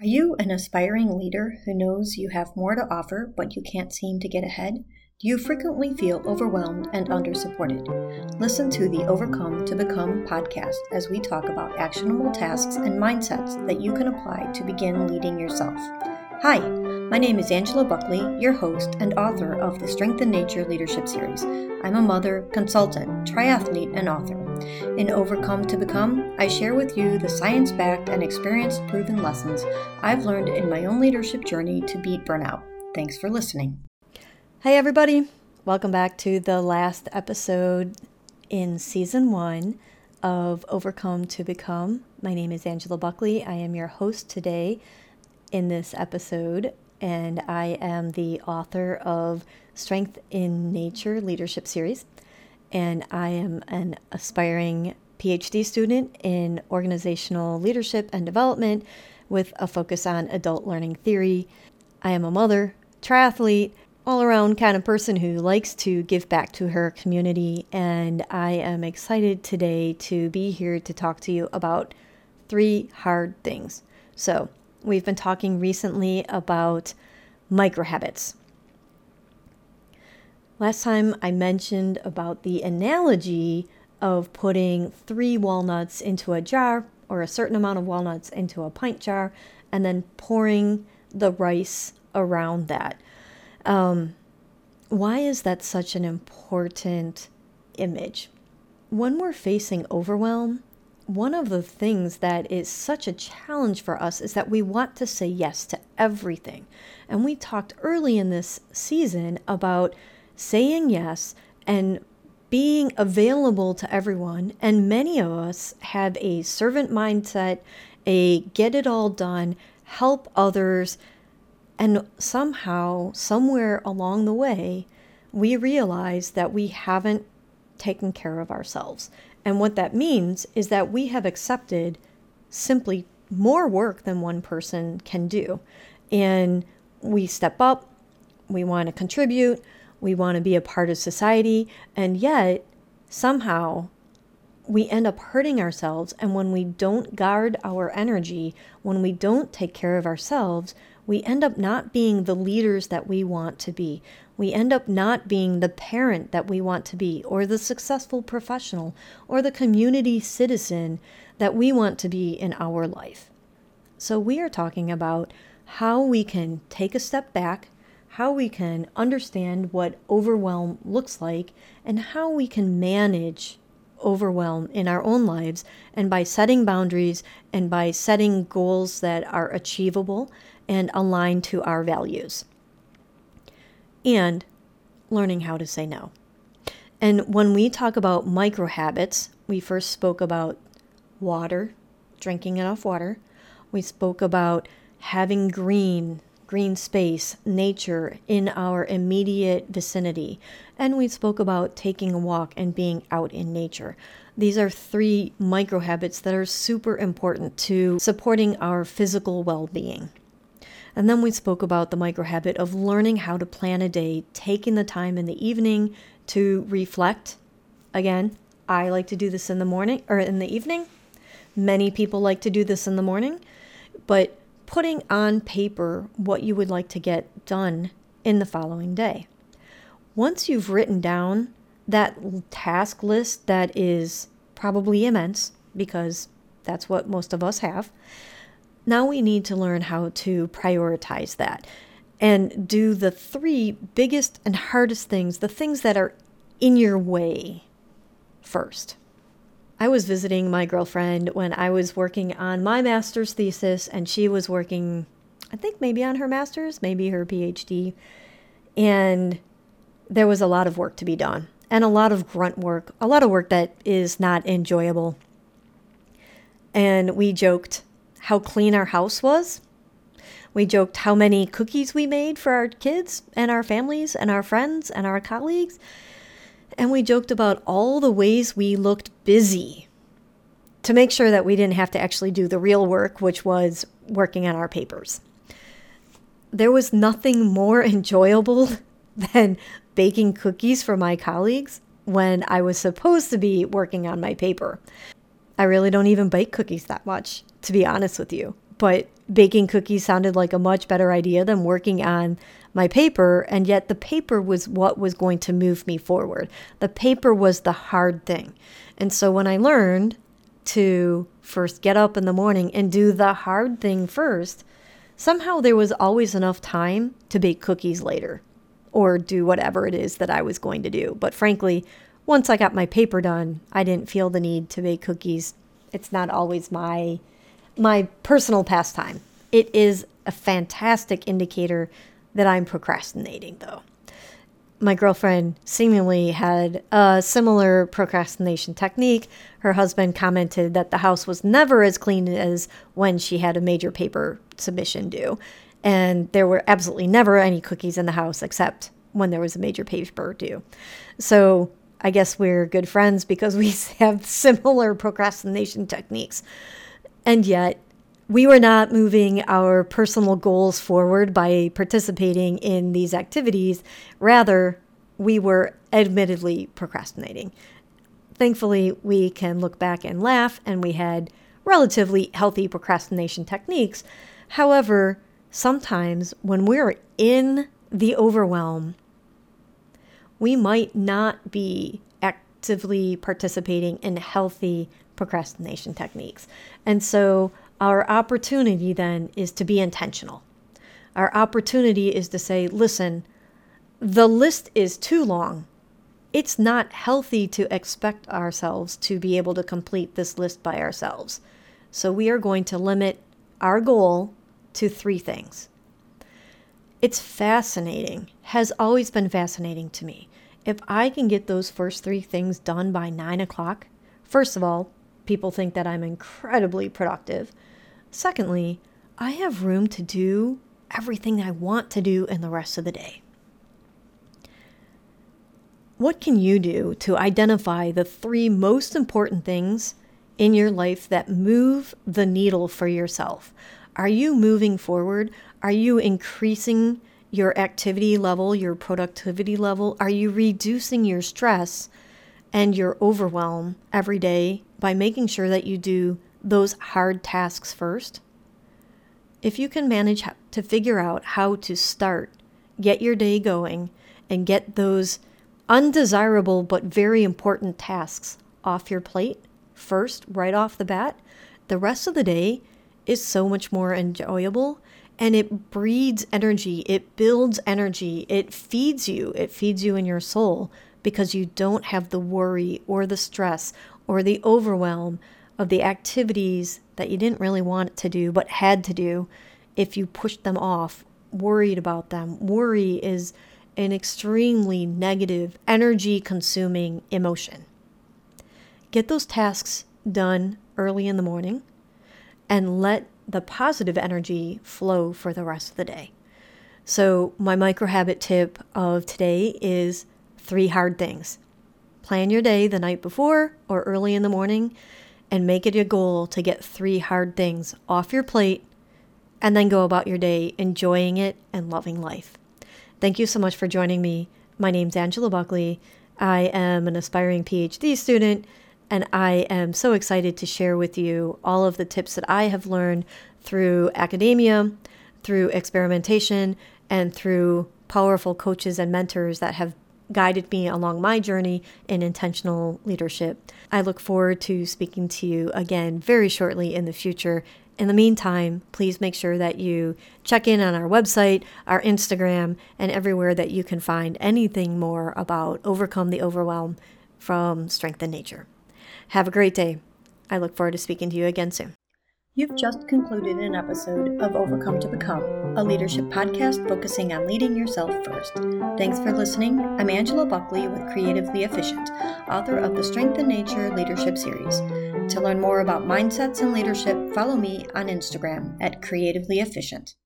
Are you an aspiring leader who knows you have more to offer but you can't seem to get ahead? Do you frequently feel overwhelmed and under supported? Listen to the Overcome to Become podcast as we talk about actionable tasks and mindsets that you can apply to begin leading yourself. Hi, my name is Angela Buckley, your host and author of the Strength in Nature Leadership Series. I'm a mother, consultant, triathlete, and author. In Overcome to Become, I share with you the science backed and experience proven lessons I've learned in my own leadership journey to beat burnout. Thanks for listening. Hey, everybody. Welcome back to the last episode in season one of Overcome to Become. My name is Angela Buckley. I am your host today in this episode, and I am the author of Strength in Nature Leadership Series. And I am an aspiring PhD student in organizational leadership and development with a focus on adult learning theory. I am a mother, triathlete, all around kind of person who likes to give back to her community. And I am excited today to be here to talk to you about three hard things. So, We've been talking recently about micro habits. Last time I mentioned about the analogy of putting three walnuts into a jar or a certain amount of walnuts into a pint jar and then pouring the rice around that. Um, why is that such an important image? When we're facing overwhelm, one of the things that is such a challenge for us is that we want to say yes to everything. And we talked early in this season about saying yes and being available to everyone. And many of us have a servant mindset, a get it all done, help others. And somehow, somewhere along the way, we realize that we haven't taken care of ourselves. And what that means is that we have accepted simply more work than one person can do. And we step up, we want to contribute, we want to be a part of society, and yet somehow we end up hurting ourselves. And when we don't guard our energy, when we don't take care of ourselves, we end up not being the leaders that we want to be. We end up not being the parent that we want to be, or the successful professional, or the community citizen that we want to be in our life. So, we are talking about how we can take a step back, how we can understand what overwhelm looks like, and how we can manage overwhelm in our own lives. And by setting boundaries and by setting goals that are achievable and aligned to our values. And learning how to say no. And when we talk about micro habits, we first spoke about water, drinking enough water. We spoke about having green, green space, nature in our immediate vicinity. And we spoke about taking a walk and being out in nature. These are three micro habits that are super important to supporting our physical well being. And then we spoke about the micro habit of learning how to plan a day, taking the time in the evening to reflect. Again, I like to do this in the morning or in the evening. Many people like to do this in the morning, but putting on paper what you would like to get done in the following day. Once you've written down that task list that is probably immense because that's what most of us have, now we need to learn how to prioritize that and do the three biggest and hardest things, the things that are in your way first. I was visiting my girlfriend when I was working on my master's thesis, and she was working, I think, maybe on her master's, maybe her PhD. And there was a lot of work to be done, and a lot of grunt work, a lot of work that is not enjoyable. And we joked how clean our house was. We joked how many cookies we made for our kids and our families and our friends and our colleagues. And we joked about all the ways we looked busy to make sure that we didn't have to actually do the real work, which was working on our papers. There was nothing more enjoyable than baking cookies for my colleagues when I was supposed to be working on my paper. I really don't even bake cookies that much, to be honest with you. But baking cookies sounded like a much better idea than working on my paper. And yet, the paper was what was going to move me forward. The paper was the hard thing. And so, when I learned to first get up in the morning and do the hard thing first, somehow there was always enough time to bake cookies later or do whatever it is that I was going to do. But frankly, once I got my paper done, I didn't feel the need to bake cookies. It's not always my my personal pastime. It is a fantastic indicator that I'm procrastinating though. My girlfriend seemingly had a similar procrastination technique. Her husband commented that the house was never as clean as when she had a major paper submission due. And there were absolutely never any cookies in the house except when there was a major paper due. So I guess we're good friends because we have similar procrastination techniques. And yet, we were not moving our personal goals forward by participating in these activities. Rather, we were admittedly procrastinating. Thankfully, we can look back and laugh, and we had relatively healthy procrastination techniques. However, sometimes when we're in the overwhelm, we might not be actively participating in healthy procrastination techniques. And so our opportunity then is to be intentional. Our opportunity is to say, listen, the list is too long. It's not healthy to expect ourselves to be able to complete this list by ourselves. So we are going to limit our goal to three things. It's fascinating, has always been fascinating to me. If I can get those first three things done by nine o'clock, first of all, people think that I'm incredibly productive. Secondly, I have room to do everything I want to do in the rest of the day. What can you do to identify the three most important things in your life that move the needle for yourself? Are you moving forward? Are you increasing your activity level, your productivity level? Are you reducing your stress and your overwhelm every day by making sure that you do those hard tasks first. If you can manage to figure out how to start, get your day going, and get those undesirable but very important tasks off your plate first, right off the bat, the rest of the day is so much more enjoyable and it breeds energy, it builds energy, it feeds you, it feeds you in your soul because you don't have the worry or the stress or the overwhelm of the activities that you didn't really want to do but had to do if you pushed them off, worried about them. Worry is an extremely negative, energy consuming emotion. Get those tasks done early in the morning and let the positive energy flow for the rest of the day. So, my micro habit tip of today is three hard things. Plan your day the night before or early in the morning and make it a goal to get three hard things off your plate and then go about your day enjoying it and loving life. Thank you so much for joining me. My name's Angela Buckley. I am an aspiring PhD student, and I am so excited to share with you all of the tips that I have learned through academia, through experimentation, and through powerful coaches and mentors that have guided me along my journey in intentional leadership. I look forward to speaking to you again very shortly in the future. In the meantime, please make sure that you check in on our website, our Instagram, and everywhere that you can find anything more about Overcome the Overwhelm from Strength in Nature. Have a great day. I look forward to speaking to you again soon. You've just concluded an episode of Overcome to Become, a leadership podcast focusing on leading yourself first. Thanks for listening. I'm Angela Buckley with Creatively Efficient, author of the Strength in Nature Leadership Series. To learn more about mindsets and leadership, follow me on Instagram at Creatively Efficient.